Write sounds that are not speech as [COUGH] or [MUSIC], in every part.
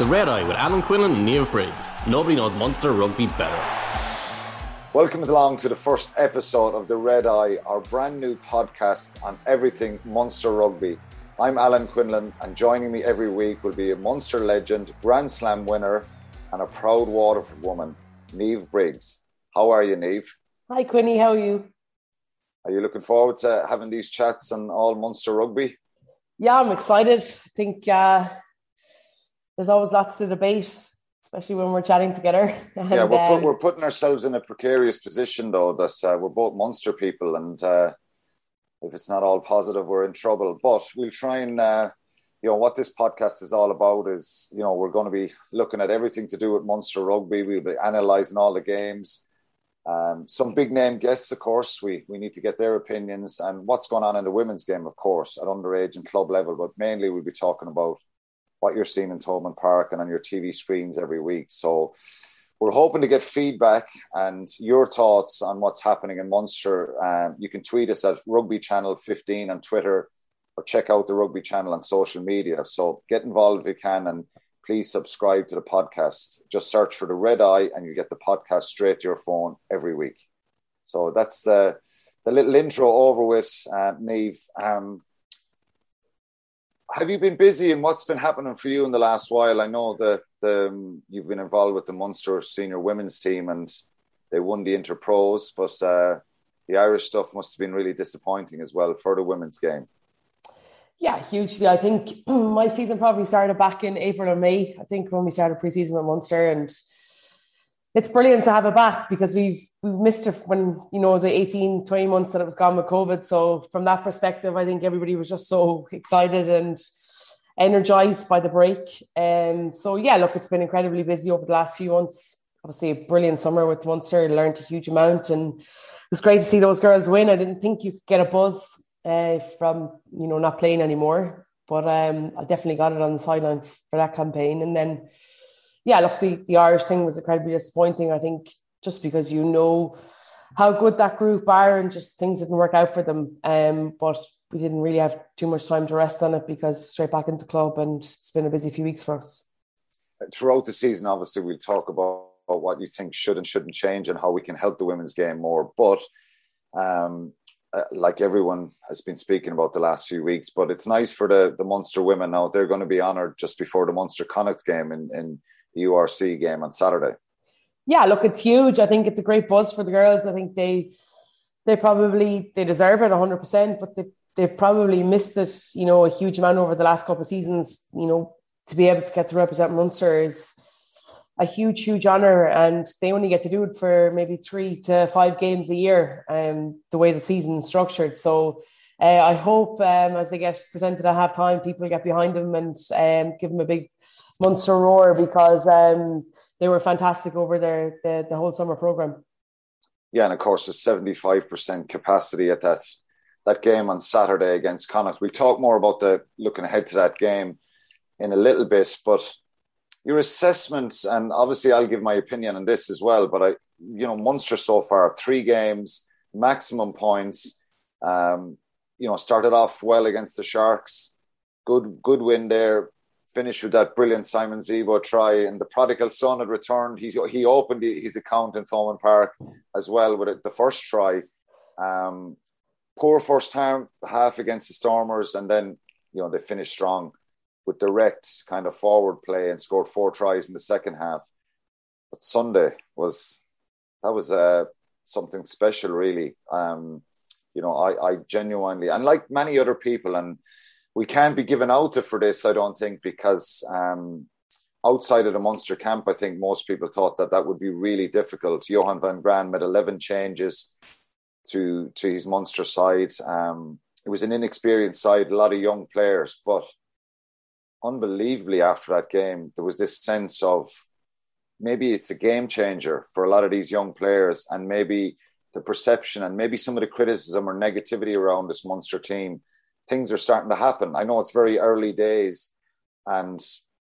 The Red Eye with Alan Quinlan and Niamh Briggs. Nobody knows Munster rugby better. Welcome along to the first episode of The Red Eye, our brand new podcast on everything Munster rugby. I'm Alan Quinlan, and joining me every week will be a Munster legend, Grand Slam winner, and a proud Waterford woman, Niamh Briggs. How are you, Niamh? Hi, Quinny. How are you? Are you looking forward to having these chats on all Munster rugby? Yeah, I'm excited. I think uh, there's always lots to debate, especially when we're chatting together. [LAUGHS] And, yeah, we're, put, um, we're putting ourselves in a precarious position, though, that uh, we're both Munster people, and uh, if it's not all positive, we're in trouble. But we'll try and, uh, you know, what this podcast is all about is, you know, we're going to be looking at everything to do with Munster rugby. We'll be analysing all the games. Um, some big name guests, of course. We we need to get their opinions and what's going on in the women's game, of course, at underage and club level. But mainly, we'll be talking about what you're seeing in Thomond Park and on your TV screens every week. So we're hoping to get feedback and your thoughts on what's happening in Munster. Um, you can tweet us at Rugby Channel 15 on Twitter or check out the Rugby Channel on social media. So get involved if you can and please subscribe to the podcast. Just search for the Red Eye and you get the podcast straight to your phone every week. So that's the the little intro over with, uh, Niamh. Um, have you been busy and what's been happening for you in the last while? I know that um, you've been involved with the Munster senior women's team and they won the Interpros, but uh, the Irish stuff must have been really disappointing as well for the women's game. Yeah, hugely. I think [CLEARS THROAT] my season probably started back in April or May. I think when we started preseason with Munster, and it's brilliant to have it back because we've we've missed it when you know the 18, 20 months that it was gone with COVID. So from that perspective, I think everybody was just so excited and energized by the break. Um, so yeah, look, it's been incredibly busy over the last few months. Obviously, a brilliant summer with Munster. Learned a huge amount, and it was great to see those girls win. I didn't think you could get a buzz uh, from you know not playing anymore. But um, I definitely got it on the sideline for that campaign. And then, yeah, look, the, the Irish thing was incredibly disappointing. I think just because you know how good that group are and just things didn't work out for them. Um, but we didn't really have too much time to rest on it because straight back into club and it's been a busy few weeks for us. Throughout the season, obviously, we'll talk about, what you think should and shouldn't change and how we can help the women's game more. But um, uh, like everyone has been speaking about the last few weeks. But it's nice for the the Munster women now. They're going to be honoured just before the Munster Connacht game in, in URC game on Saturday. Yeah, look, it's huge. I think it's a great buzz for the girls. I think they they probably they deserve it 100, percent but they they've probably missed it. You know, a huge amount over the last couple of seasons. You know, to be able to get to represent Munster is a huge, huge honor, and they only get to do it for maybe three to five games a year. Um, the way the season is structured, so. Uh, I hope um, as they get presented at half time, people get behind them and um, give them a big Munster roar because um, they were fantastic over their the, the whole summer program. Yeah, and of course, the seventy five percent capacity at that that game on Saturday against Connacht. We'll talk more about the looking ahead to that game in a little bit, but your assessments, and obviously I'll give my opinion on this as well. But I, you know, Munster so far, three games, maximum points. Um, you know, started off well against the Sharks. Good, good win there. Finished with that brilliant Simon Zebo try, and the prodigal son had returned. He he opened his account in Thomond Park as well with the first try. Um, poor first time half against the Stormers, and then you know they finished strong with direct kind of forward play and scored four tries in the second half. But Sunday was that was uh, something special, really. Um, you know, I, I genuinely and like many other people, and we can't be given out for this. I don't think because um, outside of the Munster camp, I think most people thought that that would be really difficult. Johan van Graan made eleven changes to to his Munster side. Um, it was an inexperienced side, a lot of young players, but unbelievably after that game, there was this sense of maybe it's a game changer for a lot of these young players, and maybe the perception and maybe some of the criticism or negativity around this Munster team, things are starting to happen. I know it's very early days, and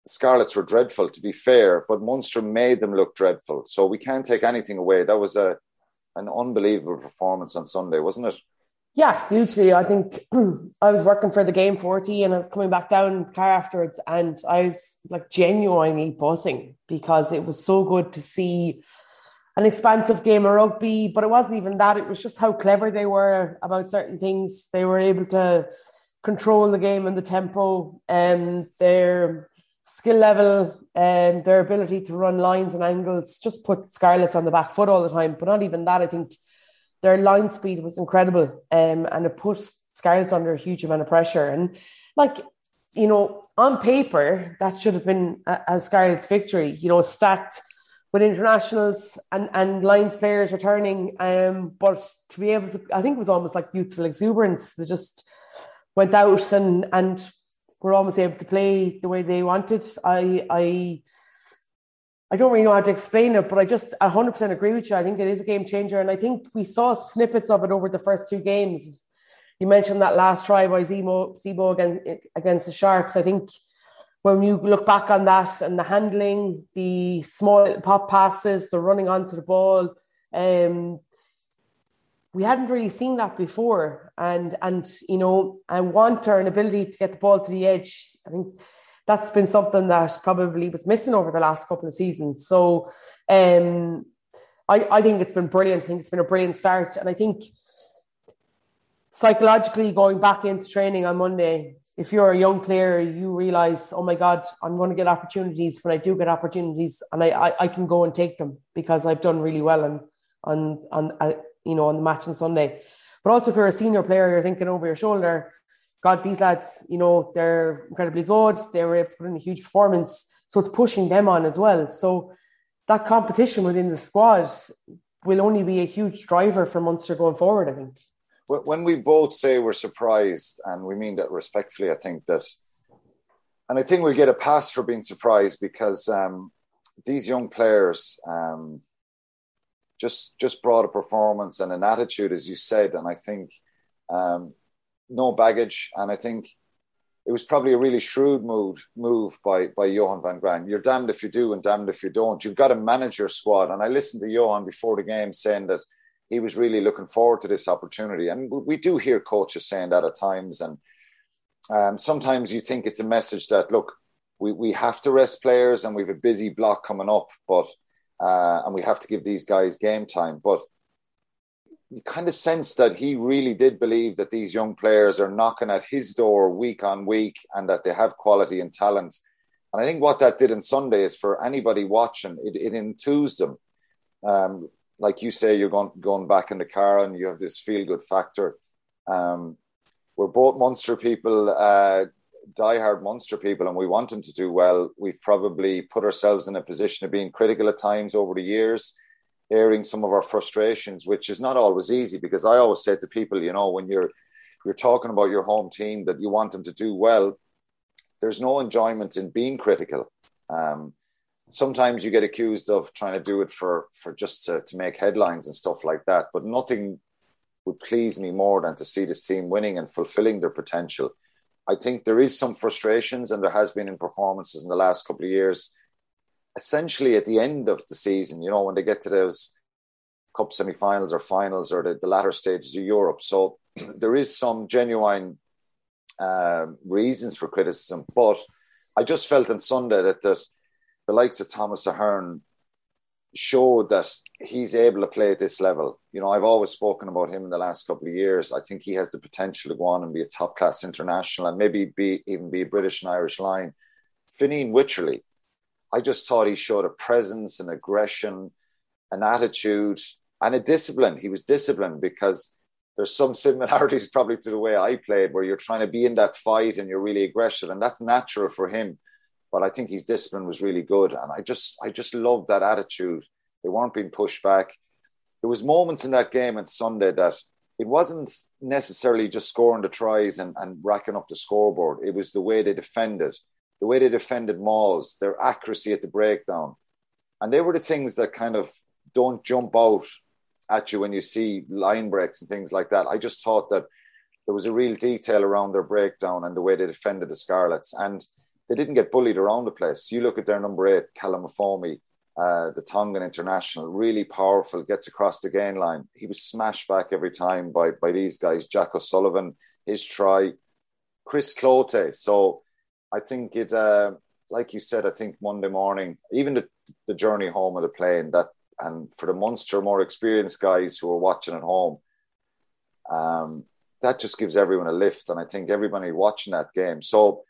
Scarlets were dreadful, to be fair, but Munster made them look dreadful. So we can't take anything away. That was a an unbelievable performance on Sunday, wasn't it? Yeah, hugely. I think [CLEARS THROAT] I was working for the game 40 and I was coming back down car afterwards and I was like genuinely buzzing because it was so good to see an expansive game of rugby. But it wasn't even that, it was just how clever they were about certain things. They were able to control the game and the tempo and their skill level and their ability to run lines and angles just put Scarlets on the back foot all the time. But not even that, I think their line speed was incredible um, and it put Scarlets under a huge amount of pressure. And like, you know, on paper, that should have been a, a Scarlets victory, you know, stacked with internationals and, and Lions players returning. Um, but to be able to, I think it was almost like youthful exuberance. They just went out and, and were almost able to play the way they wanted. I, I, I don't really know how to explain it, but I just 100% agree with you. I think it is a game changer. And I think we saw snippets of it over the first two games. You mentioned that last try by Zemo, Zebo against, against the Sharks. I think when you look back on that and the handling, the small pop passes, the running onto the ball, um, we hadn't really seen that before. And, and you know, I want her an ability to get the ball to the edge. I think that's been something that probably was missing over the last couple of seasons. So um, I, I think it's been brilliant. I think it's been a brilliant start. And I think psychologically going back into training on Monday, if you're a young player, you realize, oh my God, I'm going to get opportunities. When I do get opportunities, and I, I, I can go and take them because I've done really well on on on uh, you know on the match on Sunday. But also, if you're a senior player, you're thinking over your shoulder, God, these lads, you know, they're incredibly good. They were able to put in a huge performance. So it's pushing them on as well. So that competition within the squad will only be a huge driver for Munster going forward, I think. When we both say we're surprised, and we mean that respectfully, I think that, and I think we'll get a pass for being surprised because um, these young players um, just just brought a performance and an attitude, as you said, and I think um, no baggage, and I think it was probably a really shrewd move move by by Johan van Graan. You're damned if you do and damned if you don't. You've got to manage your squad. And I listened to Johan before the game saying that he was really looking forward to this opportunity. And we do hear coaches saying that at times. And um, sometimes you think it's a message that look, we, we have to rest players and we have a busy block coming up, but uh, and we have to give these guys game time. But you kind of sense that he really did believe that these young players are knocking at his door week on week and that they have quality and talent. And I think what that did on Sunday is for anybody watching, it, it enthused them. Um, like you say, you're going, going back in the car and you have this feel good factor. Um, we're both Munster people, uh, diehard Munster people, and we want them to do well. We've probably put ourselves in a position of being critical at times over the years airing some of our frustrations, which is not always easy because I always say to people, you know, when you're you're talking about your home team that you want them to do well, there's no enjoyment in being critical. Um, sometimes you get accused of trying to do it for for just to, to make headlines and stuff like that, but nothing would please me more than to see this team winning and fulfilling their potential. I think there is some frustrations, and there has been in performances in the last couple of years essentially at the end of the season, you know, when they get to those cup semi-finals or finals or the, the latter stages of Europe. So [CLEARS THROAT] there is some genuine uh, reasons for criticism, but I just felt on Sunday that, that the likes of Thomas Ahern showed that he's able to play at this level. You know, I've always spoken about him in the last couple of years. I think he has the potential to go on and be a top class international and maybe be even be a British and Irish Lion. Fineen Wycherley, I just thought he showed a presence, an aggression, an attitude, and a discipline. He was disciplined because there's some similarities [LAUGHS] probably to the way I played, where you're trying to be in that fight and you're really aggressive, and that's natural for him. But I think his discipline was really good, and I just I just loved that attitude. They weren't being pushed back. There was moments in that game on Sunday that it wasn't necessarily just scoring the tries and, and racking up the scoreboard. It was the way they defended the way they defended mauls, their accuracy at the breakdown. And they were the things that kind of don't jump out at you when you see line breaks and things like that. I just thought that there was a real detail around their breakdown and the way they defended the Scarlets. And they didn't get bullied around the place. You look at their number eight, Kalamafoni, uh, the Tongan international, really powerful, gets across the gain line. He was smashed back every time by by these guys. Jack O'Sullivan, his try, Chris Cloete. So I think it, uh, like you said, I think Monday morning, even the, the journey home of the plane, that and for the Munster more experienced guys who are watching at home, um, that just gives everyone a lift. And I think everybody watching that game. So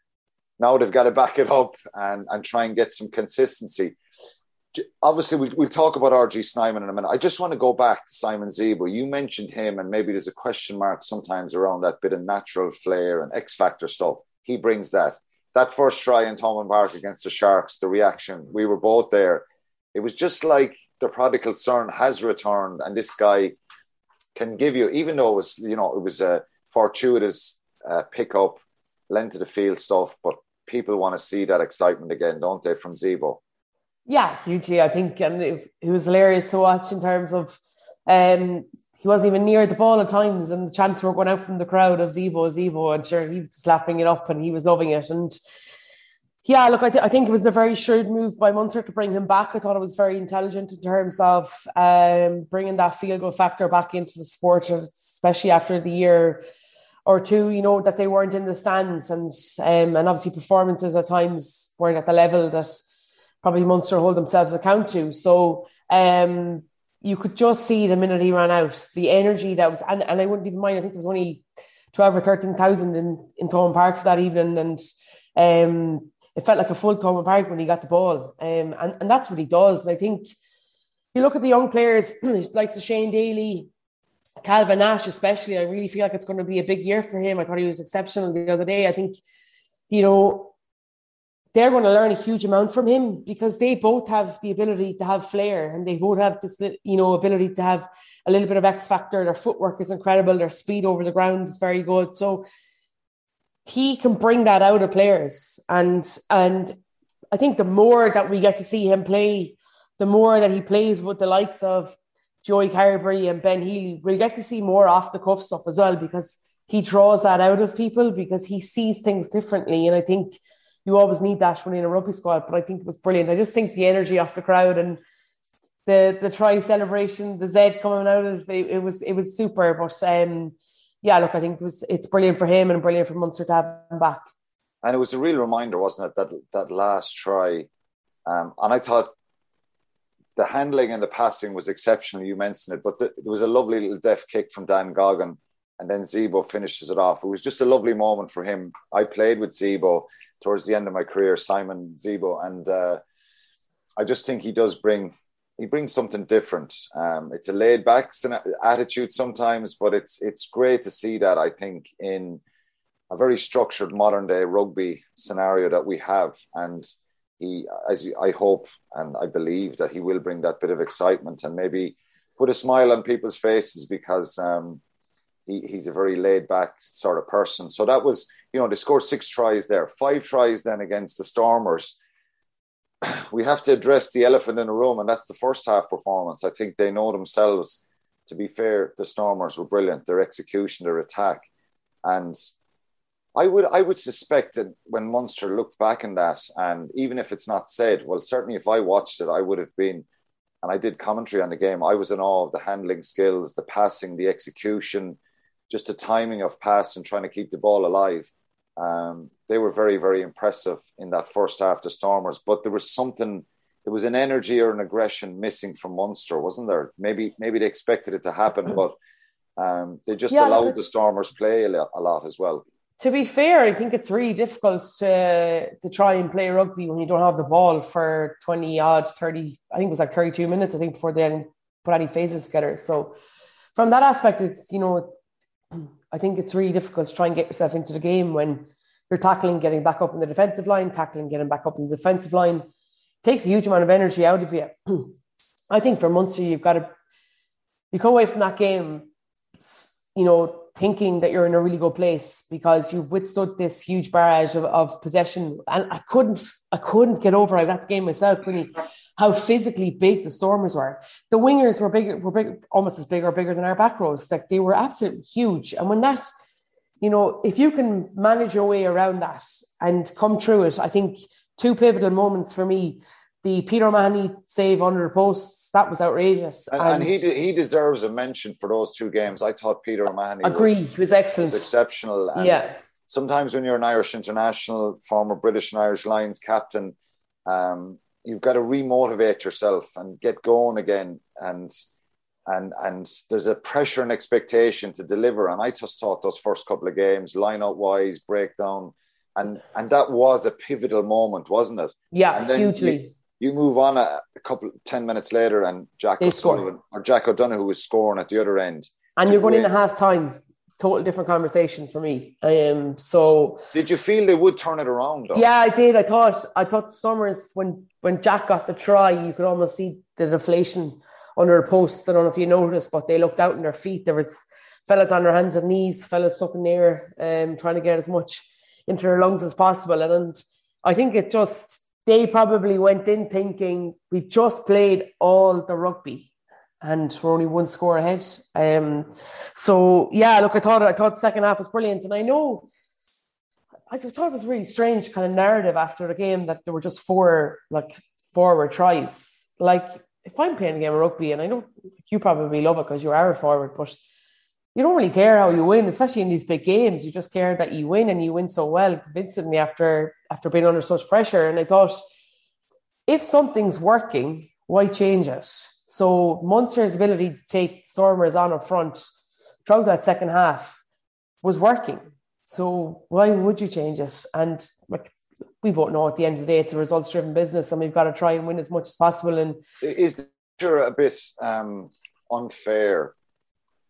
now they've got to back it up and, and try and get some consistency. Obviously, we'll, we'll talk about RG Snyman in a minute. I just want to go back to Simon Zebo. You mentioned him, and maybe there's a question mark sometimes around that bit of natural flair and X Factor stuff. He brings that. That first try in Thomond Park against the Sharks, the reaction, we were both there. It was just like the prodigal son has returned, and this guy can give you, even though it was, you know, it was a fortuitous uh, pickup, lent to the field stuff, but people want to see that excitement again, don't they, from Zebo? Yeah, hugely. I think and it, it was hilarious to watch in terms of um, he wasn't even near the ball at times, and the chants were going out from the crowd of Zebo, Zebo, and sure he was slapping it up and he was loving it. And yeah, look, I, th- I, think it was a very shrewd move by Munster to bring him back. I thought it was very intelligent in terms of um, bringing that field goal factor back into the sport, especially after the year or two, you know, that they weren't in the stands and um, and obviously performances at times weren't at the level that probably Munster hold themselves account to. So um, you could just see the minute he ran out, the energy that was, and, and I wouldn't even mind. I think there was only twelve or thirteen thousand in in Thomond Park for that evening, and um, it felt like a full Thomond Park when he got the ball. Um, and, and that's what he does. And I think you look at the young players [CLEARS THROAT] like the Shane Daly, Calvin Nash, especially, I really feel like it's going to be a big year for him. I thought he was exceptional the other day. I think, you know, they're going to learn a huge amount from him because they both have the ability to have flair and they both have this, you know, ability to have a little bit of X factor. Their footwork is incredible. Their speed over the ground is very good. So he can bring that out of players and and I think the more that we get to see him play, the more that he plays with the likes of Joey Carbery and Ben Healy, we'll get to see more off the cuff stuff as well because he draws that out of people because he sees things differently. And I think you always need that when in a rugby squad. But I think it was brilliant. I just think the energy off the crowd and the the try celebration, the Z coming out of it, it was it was super. But um yeah, look, I think it was it's brilliant for him and brilliant for Munster to have him back. And it was a real reminder, wasn't it, that that last try? Um, and I thought the handling and the passing was exceptional. You mentioned it, but the, there was a lovely little deft kick from Dan Goggin, and then Zebo finishes it off. It was just a lovely moment for him. I played with Zebo towards the end of my career, Simon Zebo, and uh, I just think he does bring he brings something different. Um, it's a laid back attitude sometimes, but it's it's great to see that. I think in a very structured modern day rugby scenario that we have, and he, as I hope and I believe that he will bring that bit of excitement and maybe put a smile on people's faces because um, he, he's a very laid back sort of person. So that was, you know, they scored six tries there, five tries then against the Stormers [CLEARS THROAT] we have to address the elephant in the room, and that's the first half performance. I think they know themselves. To be fair, the Stormers were brilliant. Their execution, their attack, and I would I would suspect that when Munster looked back in that, and even if it's not said, well, certainly if I watched it, I would have been, and I did commentary on the game. I was in awe of the handling skills, the passing, the execution, just the timing of pass and trying to keep the ball alive. Um, they were very, very impressive in that first half, the Stormers. But there was something, there was an energy or an aggression missing from Munster, wasn't there? Maybe, maybe they expected it to happen, [CLEARS THROAT] but um, they just yeah, allowed the Stormers play a lot, a lot as well. To be fair, I think it's really difficult to to try and play rugby when you don't have the ball for twenty odd, thirty. I think it was like thirty two minutes. I think before they put any phases together. So, from that aspect, it's you know, I think it's really difficult to try and get yourself into the game when you're tackling, getting back up in the defensive line, tackling, getting back up in the defensive line. It takes a huge amount of energy out of you. [CLEARS THROAT] I think for Munster, you've got to you come away from that game, you know, thinking that you're in a really good place because you've withstood this huge barrage of, of possession. And I couldn't, I couldn't get over it at the game myself, really, how physically big the Stormers were. The wingers were bigger, were big, almost as big or bigger than our back rows. Like they were absolutely huge. And when that, you know, if you can manage your way around that and come through it, I think two pivotal moments for me the Peter O'Mahony save under the posts that was outrageous, and, and, and he de- he deserves a mention for those two games. I thought Peter O'Mahony agree was, he was excellent, was exceptional. And yeah. Sometimes when you're an Irish international, former British and Irish Lions captain, um, you've got to remotivate yourself and get going again. And and and there's a pressure and expectation to deliver. And I just thought those first couple of games, line out wise, breakdown, and and that was a pivotal moment, wasn't it? Yeah, hugely. You, you, move on a, a, couple ten minutes later, and Jack they O'Sullivan or Jack O'Donoghue was scoring at the other end. And you're going into half time. Total different conversation for me. Um, so did you feel they would turn it around? Though? Yeah, I did. I thought I thought Stormers when when Jack got the try, you could almost see the deflation under the posts. I don't know if you noticed, but they looked out in their feet. There was fellas on their hands and knees, fellas sucking near, um, trying to get as much into their lungs as possible. And, and I think it just they probably went in thinking we've just played all the rugby and we're only one score ahead. Um, so yeah, look, I thought I thought the second half was brilliant, and I know I just thought it was really strange kind of narrative after the game that there were just four like forward tries. Like if I'm playing a game of rugby, and I know you probably love it because you are a forward, but you don't really care how you win, especially in these big games. You just care that you win and you win so well convincingly after after being under such pressure. And I thought, if something's working, why change it? So Munster's ability to take Stormers on up front throughout that second half was working. So why would you change it? And like we both know at the end of the day, it's a results driven business and we've got to try and win as much as possible. And is sure a bit um, unfair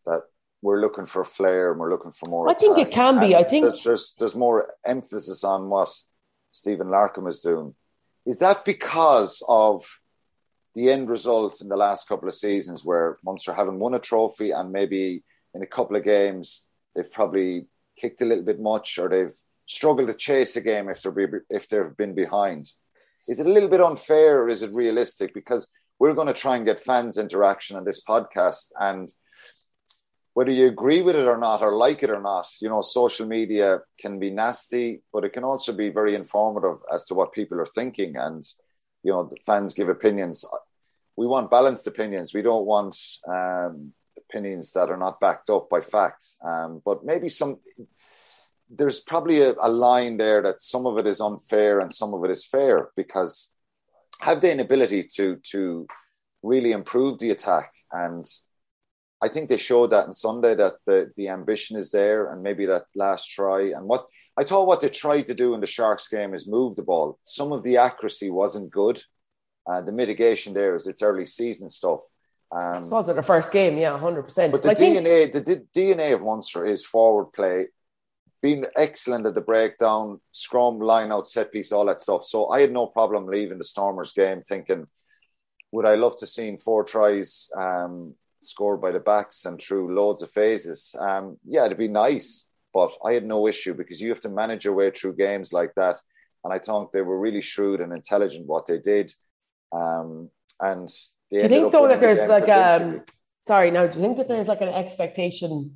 that we're looking for flair and we're looking for more? I think it can be. I think there's, there's, there's more emphasis on what Stephen Larkham is doing. Is that because of the end result in the last couple of seasons, where Munster haven't won a trophy and maybe in a couple of games they've probably kicked a little bit much or they've struggled to chase a game if they're if they've been behind. Is it a little bit unfair or is it realistic? Because we're going to try and get fans interaction on this podcast and whether you agree with it or not or like it or not you know social media can be nasty but it can also be very informative as to what people are thinking. And you know the fans give opinions. We want balanced opinions. We don't want um, opinions that are not backed up by facts. Um, but maybe some there's probably a, a, line there that some of it is unfair and some of it is fair because have they an ability to to really improve the attack. And I think they showed that on Sunday that the the ambition is there and maybe that last try and what I thought what they tried to do in the Sharks game is move the ball. Some of the accuracy wasn't good. Uh, the mitigation there is it's early season stuff. Um, so the first game, yeah, hundred percent. But the DNA, think... the DNA of Munster is forward play, been excellent at the breakdown, scrum, line out, set piece, all that stuff. So I had no problem leaving the Stormers game thinking, would I love to see four tries um, scored by the backs and through loads of phases? Um, yeah, it'd be nice, but I had no issue because you have to manage your way through games like that. And I thought they were really shrewd and intelligent what they did. Um, and do you think though that there's like um sorry now do you think that there's like an expectation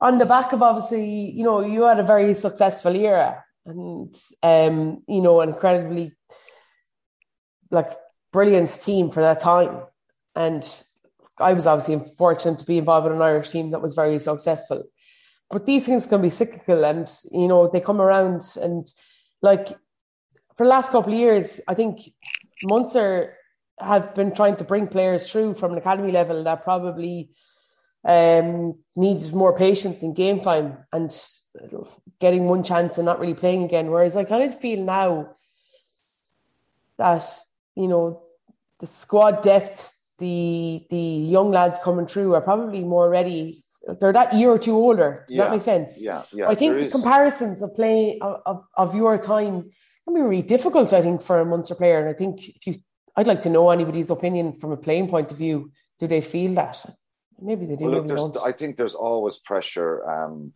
on the back of obviously, you know, you had a very successful era and um, you know, incredibly like brilliant team for that time. And I was obviously fortunate to be involved with an Irish team that was very successful. But these things can be cyclical and you know, they come around and like for the last couple of years, I think Munster have been trying to bring players through from an academy level that probably um, needs more patience in game time and getting one chance and not really playing again. Whereas I kind of feel now that you know the squad depth, the the young lads coming through are probably more ready. They're that year or two older. Does yeah, that make sense? Yeah, yeah. I think the comparisons of playing of, of, your time can be really difficult. I think for a Munster player, and I think if you, I'd like to know anybody's opinion from a playing point of view. Do they feel that? Maybe they do. Well, look, I think there's always pressure. Um,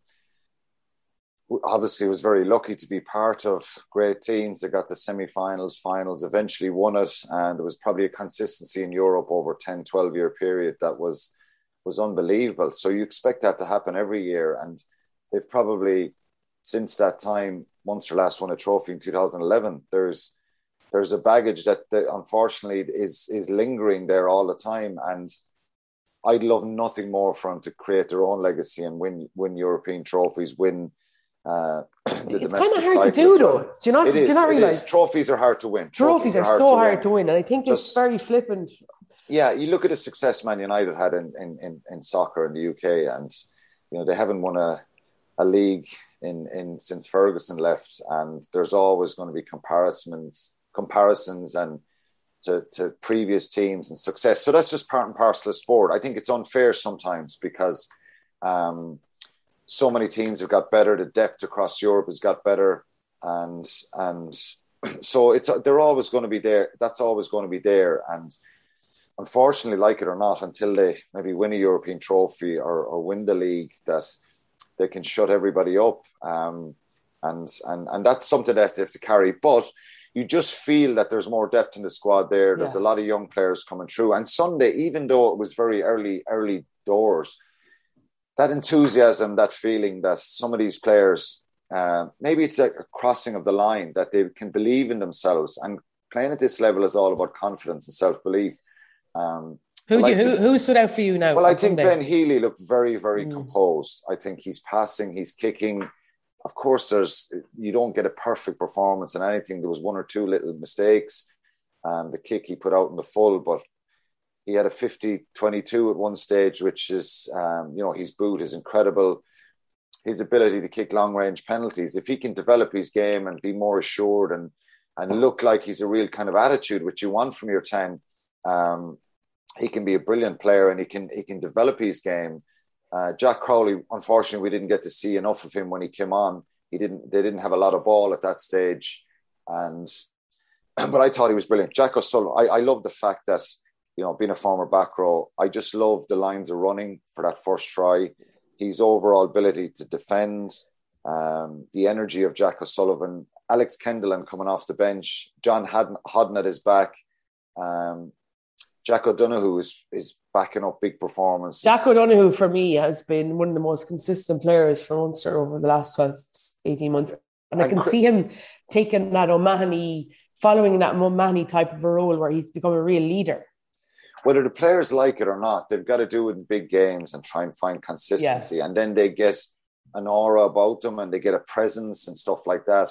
obviously, was very lucky to be part of great teams that got the semi-finals, finals, eventually won it, and there was probably a consistency in Europe over 10, 12 year period that was was unbelievable. So you expect that to happen every year, and they've probably since that time, Munster last won a trophy in 2011. There's there's a baggage that, that unfortunately is is lingering there all the time, and I'd love nothing more for them to create their own legacy and win win European trophies, win. Uh, [CLEARS THROAT] the it's kind of hard to do, though. Do you not? It is, do you not realize trophies are hard to win? Trophies, trophies are, hard so to hard to win, and I think Just, it's very flippant. Yeah, you look at the success Man United had in, in, in, in soccer in the UK, and you know they haven't won a a league in in since Ferguson left, and there's always going to be comparisons comparisons and to, to previous teams and success. So that's just part and parcel of sport. I think it's unfair sometimes because um, so many teams have got better. The depth across Europe has got better, and and [CLEARS THROAT] so it's they're always going to be there. That's always going to be there, and unfortunately, like it or not, until they maybe win a European trophy or, or win the league, that they can shut everybody up. Um, and and and that's something that they have to carry. But you just feel that there's more depth in the squad there. There's yeah. a lot of young players coming through. And Sunday, even though it was very early, early doors, that enthusiasm, that feeling that some of these players, uh, maybe it's like a crossing of the line, that they can believe in themselves. And playing at this level is all about confidence and self belief. Um, who, do you, who, who stood out for you now? Well, I think Sunday? Ben Healy looked very, very mm. composed. I think he's passing, he's kicking of course, there's you don't get a perfect performance in anything. There was one or two little mistakes, and the kick he put out in the full, but he had a 50-22 at one stage, which is um, you know his boot is incredible. His ability to kick long range penalties, if he can develop his game and be more assured and and look like he's a real kind of attitude which you want from your ten, um, he can be a brilliant player and he can he can develop his game uh, Jack Crowley, unfortunately, we didn't get to see enough of him when he came on. He didn't. They didn't have a lot of ball at that stage, and [CLEARS THROAT] but I thought he was brilliant. Jack O'Sullivan. I, I love the fact that you know, being a former back row, I just love the lines of running for that first try. His overall ability to defend, um, the energy of Jack O'Sullivan, Alex Kendellen coming off the bench, John Hodnett at his back. Um, Jack O'Donoghue is, is backing up big performances. Jack O'Donoghue, for me, has been one of the most consistent players for Munster over the last 12, 18 months. And, and I can see him taking that O'Mahony, following that O'Mahony type of a role where he's become a real leader. Whether the players like it or not, they've got to do it in big games and try and find consistency. Yeah. And then they get an aura about them and they get a presence and stuff like that.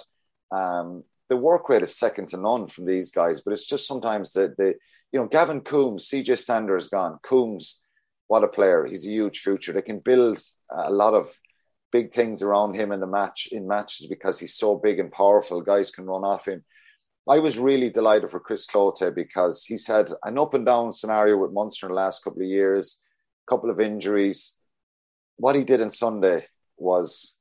Um, the work rate is second to none from these guys, but it's just sometimes that they, you know, Gavin Coombes, CJ Stander is gone. Coombes, what a player! He's a huge future. They can build a lot of big things around him in the match in matches because he's so big and powerful. Guys can run off him. I was really delighted for Chris Cloete because he's had an up and down scenario with Munster in the last couple of years, a couple of injuries. What he did on Sunday was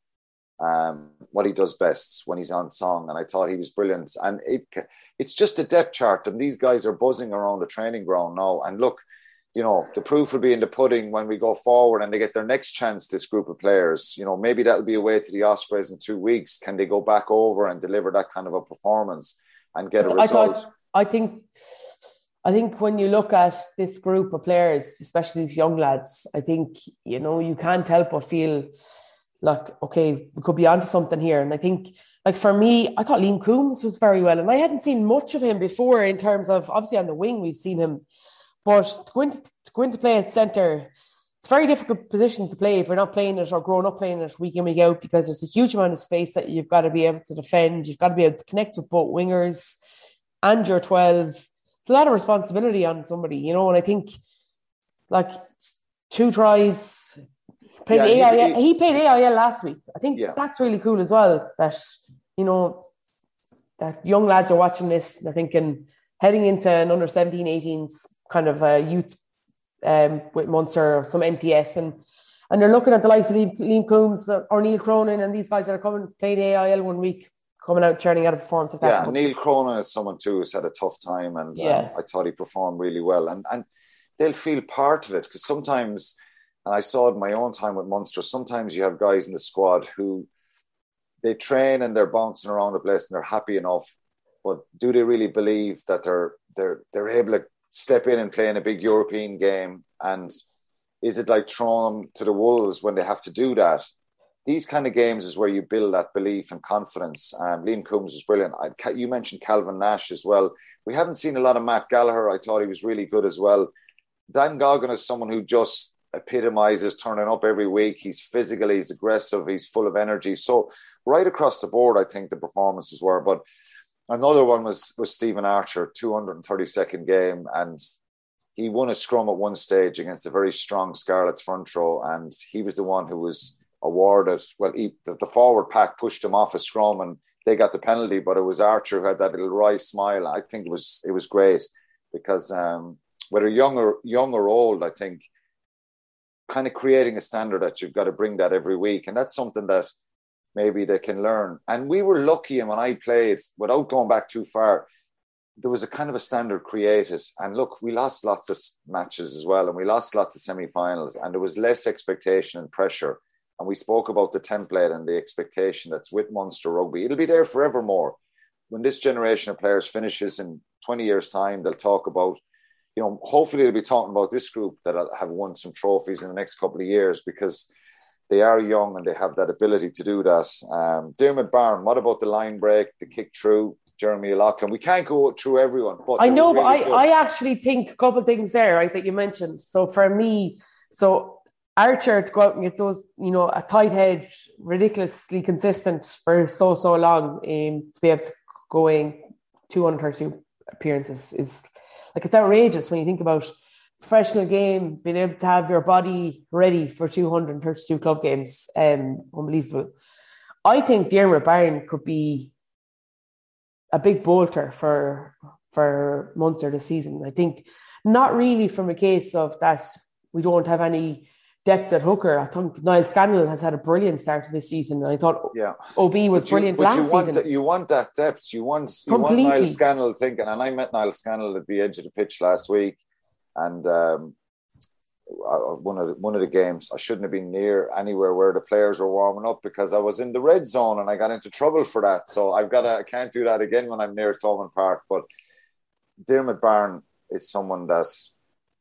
um, what he does best when he's on song, and I thought he was brilliant. And it it's just a depth chart, and these guys are buzzing around the training ground now. And look, you know, the proof will be in the pudding when we go forward and they get their next chance. This group of players, you know, maybe that'll be away to the Ospreys in two weeks. Can they go back over and deliver that kind of a performance and get a result? I, thought, I think. I think when you look at this group of players, especially these young lads, I think you know you can't help but feel like, okay, we could be onto something here. And I think, like for me, I thought Liam Coombes was very well, and I hadn't seen much of him before in terms of obviously on the wing we've seen him, but going to, going to play at centre, it's a very difficult position to play if you're not playing it or growing up playing it week in week out because there's a huge amount of space that you've got to be able to defend. You've got to be able to connect with both wingers and your twelve. It's a lot of responsibility on somebody, you know. And I think like two tries, Played yeah, AIL. He, he, played AIL last week. I think yeah. that's really cool as well. That you know that young lads are watching this. They're thinking heading into an under 17, 18s kind of a youth um, with Munster or some MTS and and they're looking at the likes of Liam, Liam Coombes or Neil Cronin and these guys that are coming playing AIL one week coming out churning out a performance. Like yeah, Neil Cronin is someone too who's had a tough time, and um, yeah. um, I thought he performed really well. And and they'll feel part of it because sometimes and I saw it in my own time with Munster. Sometimes you have guys in the squad who they train and they're bouncing around the place and they're happy enough, but do they really believe that they're they're they're able to step in and play in a big European game? And is it like throwing them to the wolves when they have to do that? these kind of games is where you build that belief and confidence. Um, Liam Coombes is brilliant. I, you mentioned Calvin Nash as well. We haven't seen a lot of Matt Gallagher. I thought he was really good as well. Dan Goggin is someone who just epitomizes turning up every week. He's physical, he's aggressive, he's full of energy. So right across the board, I think the performances were. But another one was was Stephen Archer, 232nd game, and he won a scrum at one stage against a very strong Scarlets front row, and he was the one who was awarded. Well, he, the, the, forward pack pushed him off a scrum, and they got the penalty. But it was Archer who had that little wry smile. I think it was it was great because um, whether young or young or old, I think kind of creating a standard that you've got to bring that every week, and that's something that maybe they can learn. And we were lucky, and when I played, without going back too far, there was a kind of a standard created. And look, we lost lots of matches as well, and we lost lots of semi-finals, and there was less expectation and pressure. And we spoke about the template and the expectation that's with Munster Rugby. It'll be there forevermore. When this generation of players finishes in 20 years' time, they'll talk about you know, hopefully they'll be talking about this group that have won some trophies in the next couple of years because they are young and they have that ability to do that. Um, Diarmuid Barron, what about the line break, the kick through, Jeremy Loughman? We can't go through everyone, but I know, really but I, I actually think a couple of things there. I think you mentioned. So for me, so Archer to go out and get those, you know, a tight head, ridiculously consistent for so so long, um, to be able to go in 232 appearances is like it's outrageous when you think about professional game, being able to have your body ready for 232 club games. Um, unbelievable. I think Diarmuid Barron could be a big bolter for for Munster this season. I think not really from a case of that we don't have any depth at hooker. I think Niall Scannell has had a brilliant start to this season. And I thought yeah. OB was but brilliant you, last you want season. The, you want that depth. You want you want Niall Scannell thinking. And I met Niall Scannell at the edge of the pitch last week, and um, one of the, one of the games I shouldn't have been near anywhere where the players were warming up because I was in the red zone and I got into trouble for that. So I've got to, I can't do that again when I'm near Thomond Park. But Diarmuid Barron is someone that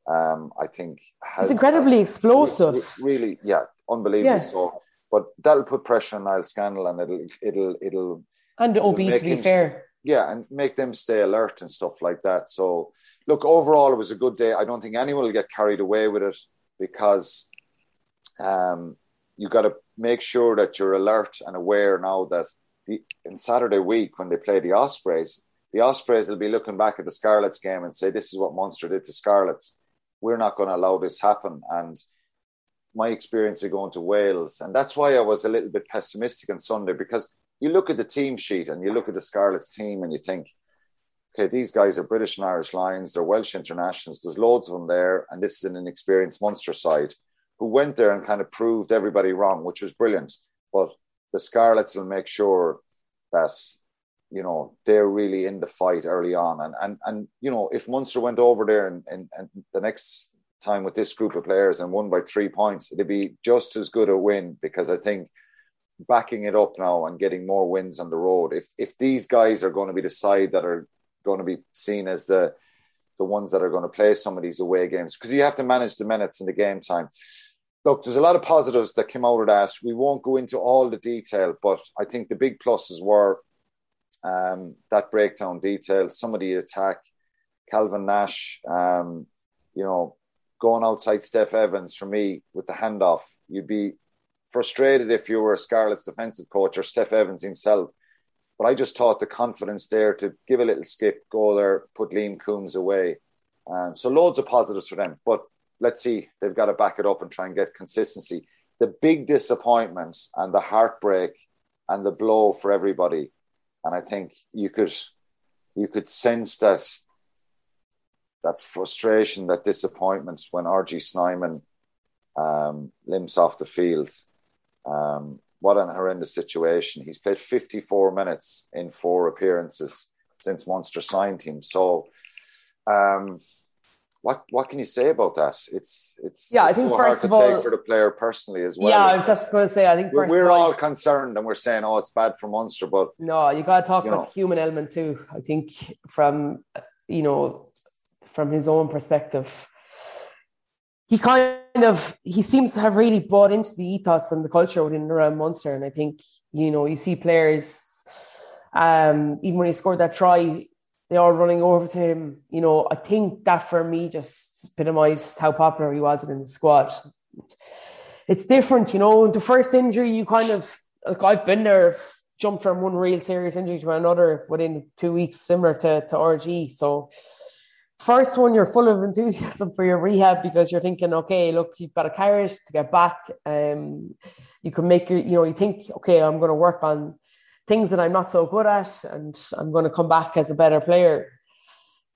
um, I think has it's incredibly uh, explosive. Re- really, yeah, unbelievable. yeah. so. But that'll put pressure on Niall Scannell, and it'll it'll it'll and OB to be fair. St- yeah, and make them stay alert and stuff like that. So, look, overall, it was a good day. I don't think anyone will get carried away with it because um, you got to make sure that you're alert and aware now that the, in Saturday week when they play the Ospreys, the Ospreys will be looking back at the Scarlets game and say, "This is what Munster did to Scarlets." we're not going to allow this happen. And my experience of going to Wales, and that's why I was a little bit pessimistic on Sunday because you look at the team sheet and you look at the Scarlets team and you think, okay, these guys are British and Irish Lions, they're Welsh internationals, there's loads of them there, and this is an inexperienced Munster side who went there and kind of proved everybody wrong, which was brilliant. But the Scarlets will make sure that you know they're really in the fight early on and and and you know if Munster went over there and, and, and the next time with this group of players and won by three points it'd be just as good a win because I think backing it up now and getting more wins on the road if if these guys are going to be the side that are going to be seen as the the ones that are going to play some of these away games because you have to manage the minutes in the game time look, there's a lot of positives that came out of that. We won't go into all the detail, but I think the big pluses were um, that breakdown detail, some of the attack, Calvin Nash, um, you know, going outside Steff Evans for me with the handoff, you'd be frustrated if you were a Scarlet's defensive coach or Steff Evans himself. But I just thought the confidence there to give a little skip, go there, put Liam Coombes away. Um, so loads of positives for them. But let's see, they've got to back it up and try and get consistency. The big disappointment and the heartbreak and the blow for everybody and I think you could you could sense that that frustration, that disappointment when RG Snyman um, limps off the field. Um, what an horrendous situation. He's played 54 minutes in four appearances since Munster signed him. So, um, what what can you say about that? It's it's yeah. It's I think so first of all, for the player personally as well. Yeah, I'm just going to say I think we're, we're all, all concerned and we're saying, oh, it's bad for Munster, but no, you got to talk about know. the human element too. I think from you know from his own perspective, he kind of he seems to have really bought into the ethos and the culture within around Munster. And I think, you know, you see players um, even when he scored that try, they are running over to him. You know, I think that for me just epitomised how popular he was within the squad. It's different, you know. The first injury, you kind of like I've been there, jumped from one real serious injury to another within two weeks, similar to to RG. So first one, you're full of enthusiasm for your rehab because you're thinking, okay, look, you've got a carrot to get back. Um, you can make your, you know, you think, okay, I'm going to work on things that I'm not so good at, and I'm going to come back as a better player.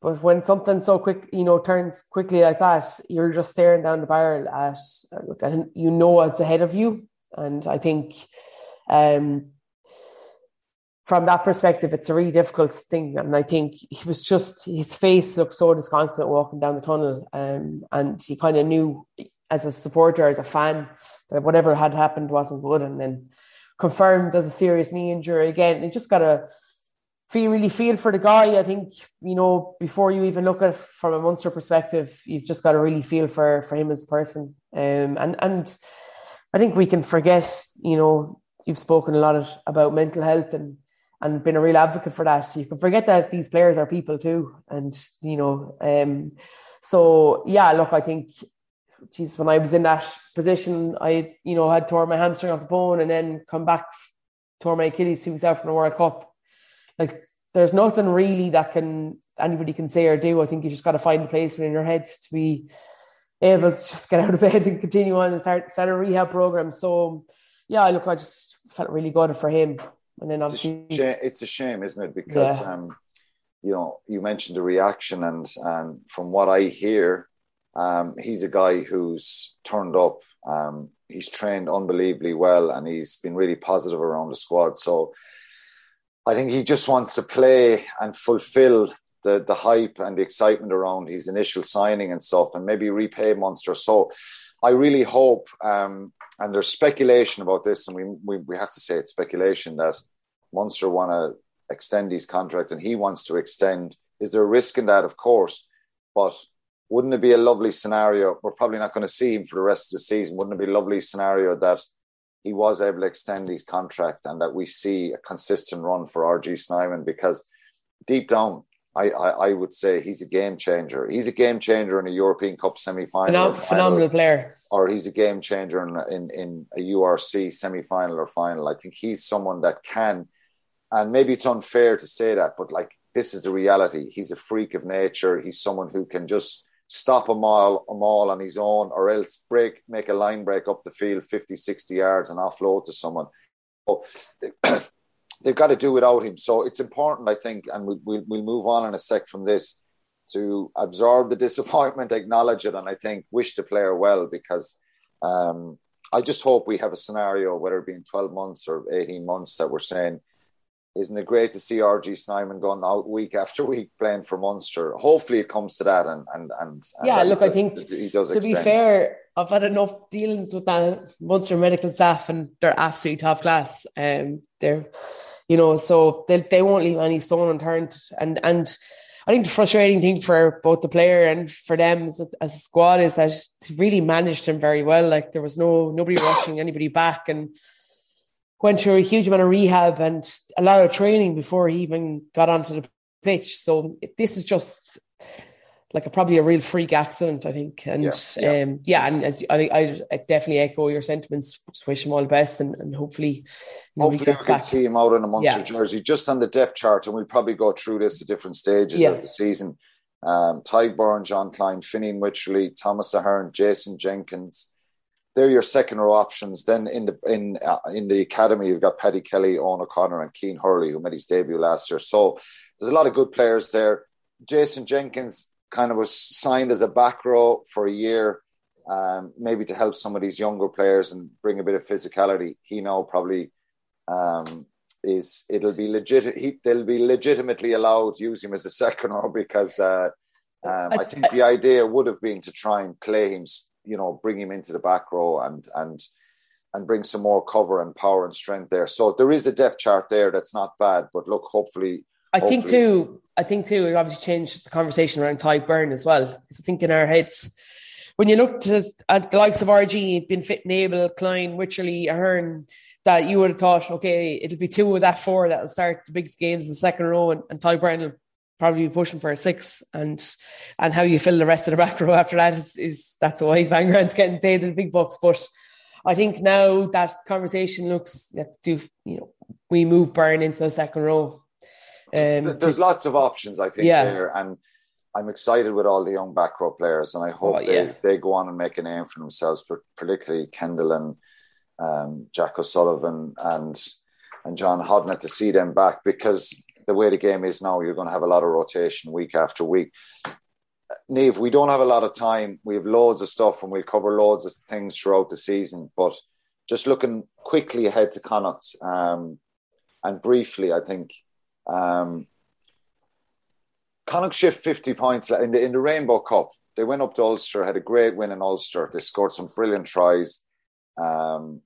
But when something so quick, you know, turns quickly like that, you're just staring down the barrel at, look, and you know what's ahead of you. And I think, um, from that perspective, it's a really difficult thing. And I think he was just, his face looked so disconsolate walking down the tunnel. Um, and he kind of knew as a supporter, as a fan, that whatever had happened wasn't good. And then confirmed as a serious knee injury again. You just got to feel really feel for the guy. I think, you know, before you even look at it from a Munster perspective, you've just got to really feel for, for him as a person. Um, and, and I think we can forget, you know, you've spoken a lot about mental health and and been a real advocate for that. You can forget that these players are people too, and you know, um, so yeah. Look, I think, geez, when I was in that position, I you know had tore my hamstring off the bone, and then come back, tore my Achilles two weeks out from the World Cup. Like, there's nothing really that can anybody can say or do. I think you just got to find a place within your head to be able to just get out of [LAUGHS] bed and continue on and start start a rehab program. So yeah, look, I just felt really good for him. And then obviously, it's a shame, it's a shame isn't it? Because yeah. um, you know, you mentioned the reaction, and and from what I hear, um, he's a guy who's turned up. Um, he's trained unbelievably well, and he's been really positive around the squad. So I think he just wants to play and fulfill the the hype and the excitement around his initial signing and stuff, and maybe repay Munster. So I really hope um, and there's speculation about this, and we, we, we have to say it's speculation that Munster want to extend his contract and he wants to extend. Is there a risk in that? Of course, but wouldn't it be a lovely scenario? We're probably not going to see him for the rest of the season. Wouldn't it be a lovely scenario that he was able to extend his contract and that we see a consistent run for RG Snyman? Because deep down, I, I, I, would say he's a game changer. He's a game changer in a European Cup semi final. Phenomenal player. Or he's a game changer in, in, in a URC semi final or final. I think he's someone that can, and maybe it's unfair to say that, but like this is the reality. He's a freak of nature. He's someone who can just stop a mile a mile on his own or else break make a line break up the field 50 60 yards and offload to someone they've got to do without him. So it's important, I think, and we, we'll, we'll move on in a sec from this to absorb the [LAUGHS] disappointment, acknowledge it, and I think wish the player well because um, I just hope we have a scenario, whether it be in 12 months or 18 months, that we're saying, isn't it great to see RG Snyman going out week [LAUGHS] after week playing for Munster? Hopefully it comes to that and and and, and yeah, look, I think he does to extend. be fair, I've had enough dealings with that Munster medical staff and they're absolutely top class. Um they're you know, so they they won't leave any stone unturned. And and I think the frustrating thing for both the player and for them as a, as a squad is that they really managed him very well. Like there was no nobody rushing anybody back, and went through a huge amount of rehab and a lot of training before he even got onto the pitch. So this is just like a, probably a real freak accident, I think. And yeah, yeah. Um, yeah and as I, I definitely echo your sentiments. Just wish him all the best, and, and hopefully, you know, hopefully we can back. see him out in a Munster yeah. jersey, just on the depth chart, and we'll probably go through this at different stages of the season. Um, Beirne, John Kleyn, Fineen Wycherley, Thomas Ahern, Jason Jenkins. They're your second row options. Then in the in uh, in the academy, you've got Paddy Kelly, Owen O'Connor, and Cian Hurley, who made his debut last year. So there's a lot of good players there. Jason Jenkins kind of was signed as a back row for a year, um, maybe to help some of these younger players and bring a bit of physicality. He now probably um, is it'll be legit. He, they'll be legitimately allowed to use him as a second row because uh, um, I think the idea would have been to try and play him, you know, bring him into the back row and and and bring some more cover and power and strength there. So there is a depth chart there that's not bad. But look, hopefully I think too. I think too. It obviously changed the conversation around Tadhg Beirne as well. Because I think in our heads, when you look to, at the likes of RG, been fit Abel, Kleyn, Wycherley, Ahern, that you would have thought, okay, it'll be two of that four that'll start the biggest games in the second row, and, and Tadhg Beirne will probably be pushing for a six, and and how you fill the rest of the back [LAUGHS] row after that is, is that's why Van Graan's getting paid in the big bucks. But I think now that conversation looks, do you know, we move Beirne into the second row. Um, There's to, lots of options, I think, yeah. there, and I'm excited with all the young back row players, and I hope oh, yeah. they, they go on and make a name for themselves, particularly Kendellen and um, Jack O'Sullivan and and John Hodnett to see them back because the way the game is now, you're going to have a lot of rotation week after week. Niamh, we don't have a lot of time. We have loads of stuff and we'll cover loads of things throughout the season. But just looking quickly ahead to Connacht um, and briefly, I think um, Connacht shift 50 points in the, in the Rainbow Cup. They went up to Ulster, had a great win in Ulster. They scored some brilliant tries. Um,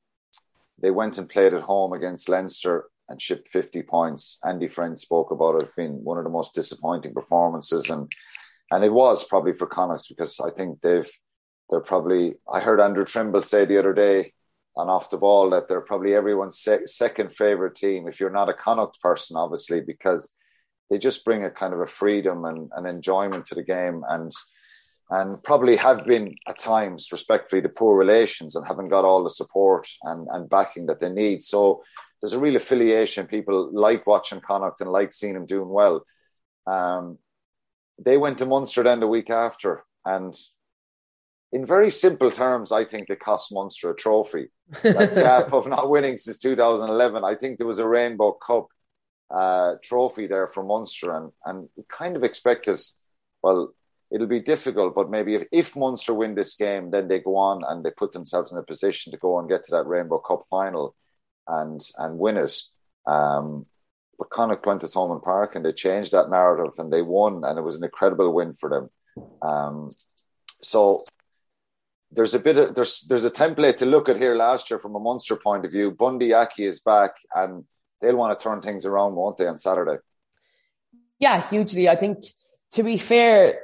they went and played at home against Leinster and shipped 50 points. Andy Friend spoke about it being one of the most disappointing performances. And and it was probably for Connacht because I think they've they're probably I heard Andrew Trimble say the other day on off the ball that they're probably everyone's se- second favorite team if you're not a Connacht person obviously because they just bring a kind of a freedom and an enjoyment to the game and and probably have been at times respectfully the poor relations and haven't got all the support and, and backing that they need. So there's a real affiliation. People like watching Connacht and like seeing them doing well. Um, they went to Munster then the week after, and in very simple terms, I think they cost Munster a trophy. That gap of not winning since 2011. I think there was a Rainbow Cup uh, trophy there for Munster, and and kind of expected. Well, it'll be difficult, but maybe if, if Munster win this game, then they go on and they put themselves in a position to go and get to that Rainbow Cup final and and win it. Um, but Connacht went to Thomond Park and they changed that narrative and they won, and it was an incredible win for them. Um, so there's a bit of there's there's a template to look at here last year from a Munster point of view. Bundee Aki is back, and they'll want to turn things around, won't they, on Saturday? Yeah, hugely. I think to be fair,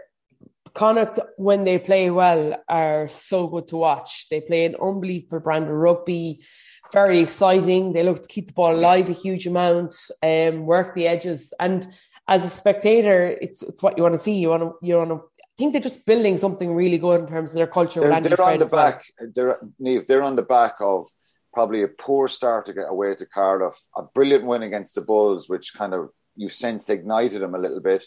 Connacht, when they play well, are so good to watch. They play an unbelievable brand of rugby, very exciting. They look to keep the ball alive a huge amount, um, work the edges. And as a spectator, it's it's what you want to see. You want to you want to think they're just building something really good in terms of their culture. They're, they're on the back. Well. They're Niamh, they're on the back of probably a poor start to get away to Cardiff, a brilliant win against the Bulls, which kind of you sensed ignited them a little bit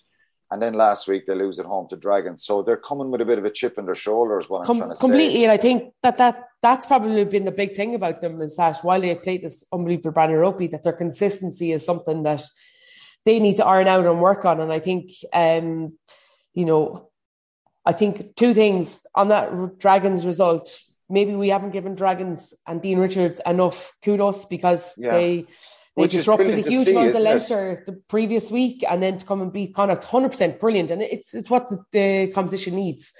and then last week they lose at home to Dragons. So they're coming with a bit of a chip in their shoulders. What I'm Com- trying to completely, say. and I think that that that's probably been the big thing about them is that while they played this unbelievable brand of rugby, that their consistency is something that they need to iron out and work on. And I think, um, you know, I think two things on that Dragons result. Maybe we haven't given Dragons and Dean Richards enough kudos because yeah. they they Which disrupted a huge amount of Leinster the previous week, and then to come and beat Connacht, hundred percent brilliant, and it's it's what the, the, competition needs.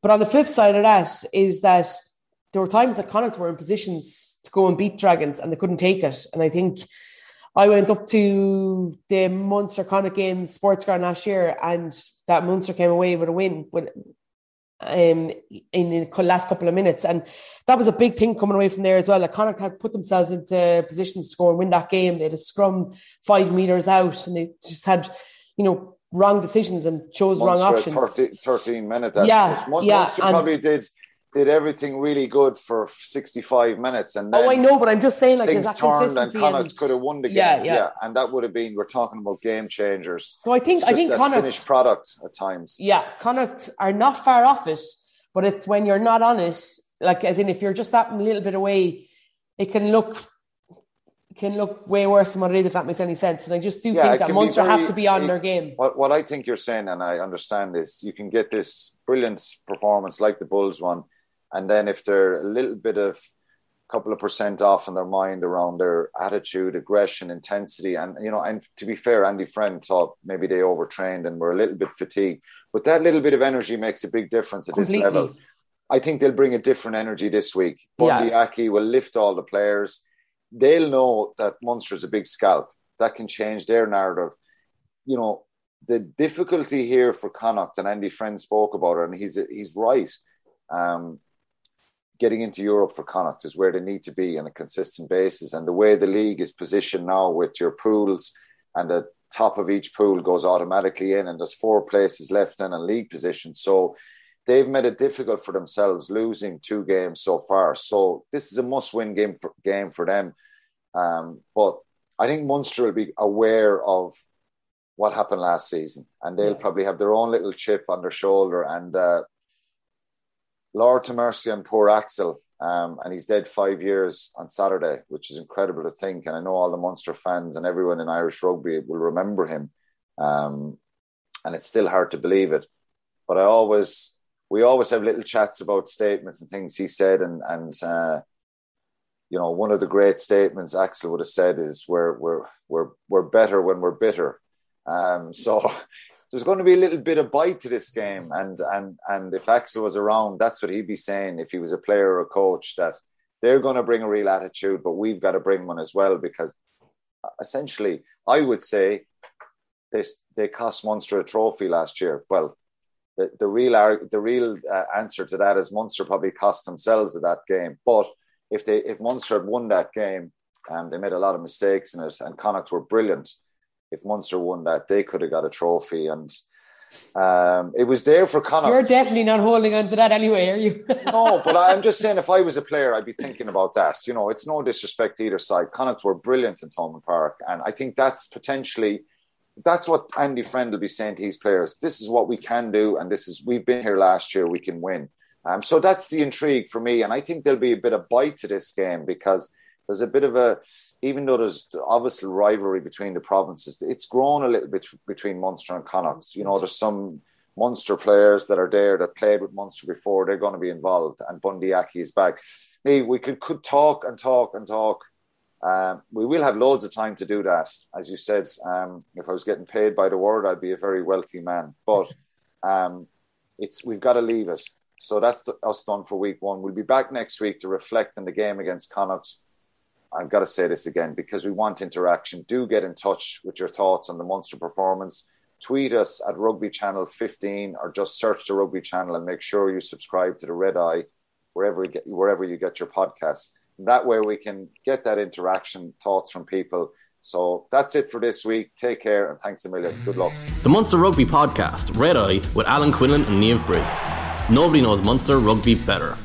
But on the flip side of that is that there were times that Connacht were in positions to go and beat Dragons, and they couldn't take it. And I think I went up to the Munster Connacht game sports ground last year, and that Munster came away with a win with um, in the last couple of minutes. And that was a big thing coming away from there as well. Like Connacht had put themselves into positions to score and win that game. They had a scrum five meters out and they just had, you know, wrong decisions and chose Munster wrong options. 30, 13 minutes. yeah, Munster yeah, probably did did everything really good for 65 minutes and then oh I know but I'm just saying like things turned and Connacht could have won the game yeah, yeah. yeah and that would have been we're talking about game changers so I think I think Connacht finished product at times yeah Connacht are not far off it but it's when you're not on it like as in if you're just that little bit away it can look can look way worse than what it is, if that makes any sense. And I just do yeah, think that Munster have to be on it, their game. What, what I think you're saying, and I understand is you can get this brilliant performance like the Bulls one, and then if they're a little bit of a couple of percent off in their mind around their attitude, aggression, intensity, and you know, and to be fair, Andy Friend thought maybe they overtrained and were a little bit fatigued. But that little bit of energy makes a big difference at Completely. this level. I think they'll bring a different energy this week. Bundee yeah. Aki will lift all the players. They'll know that Munster's a big scalp. That can change their narrative. You know, the difficulty here for Connacht, and Andy Friend spoke about it, and he's he's right um, getting into Europe for Connacht is where they need to be on a consistent basis. And the way the league is positioned now with your pools and the top of each pool goes automatically in, and there's four places left in a league position. So they've made it difficult for themselves, losing two games so far. So this is a must-win game for game for them. Um, but I think Munster will be aware of what happened last season, and they'll yeah. probably have their own little chip on their shoulder. And uh, Lord to mercy on poor Axel, um, and he's dead five years on Saturday, which is incredible to think. And I know all the Munster fans and everyone in Irish rugby will remember him, um, and it's still hard to believe it. But I always, we always have little chats about statements and things he said, and and uh, you know, one of the great statements Axel would have said is, "We're we're we're we're better when we're bitter." Um, so [LAUGHS] there's going to be a little bit of bite to this game, and and and if Axel was around, that's what he'd be saying if he was a player or a coach that they're going to bring a real attitude, but we've got to bring one as well because uh, essentially, I would say they they cost Munster a trophy last year. Well, the, the real the real uh, answer to that is Munster probably cost themselves at that game. But if they if Munster had won that game, um, they made a lot of mistakes in it, and Connacht were brilliant if Munster won that, they could have got a trophy. And um, it was there for Connacht. You're definitely not holding on to that anyway, are you? [LAUGHS] no, but I'm just saying, if I was a player, I'd be thinking about that. You know, it's no disrespect to either side. Connacht were brilliant in Thomond Park, and I think that's potentially that's what Andy Friend will be saying to his players. This is what we can do, and this is we've been here last year. We can win. Um, so that's the intrigue for me, and I think there'll be a bit of bite to this game because there's a bit of a even though there's obviously rivalry between the provinces, it's grown a little bit between Munster and Connacht. You know, there's some Munster players that are there that played with Munster before. They're going to be involved, and Bundee Aki is back. We could could talk and talk and talk. Um, we will have loads of time to do that, as you said. Um, if I was getting paid by the word, I'd be a very wealthy man. But um, it's we've got to leave it. So that's us done for week one. We'll be back next week to reflect on the game against Connacht I've got to say this again because we want interaction. Do get in touch with your thoughts on the Munster performance. Tweet us at Rugby Channel 15 or just search the Rugby Channel and make sure you subscribe to the Red Eye wherever you get, wherever you get your podcasts. That way we can get that interaction, thoughts from people. So that's it for this week. Take care and thanks a million. Good luck. The Munster Rugby Podcast, Red Eye with Alan Quinlan and Niamh Briggs. Nobody knows Munster rugby better.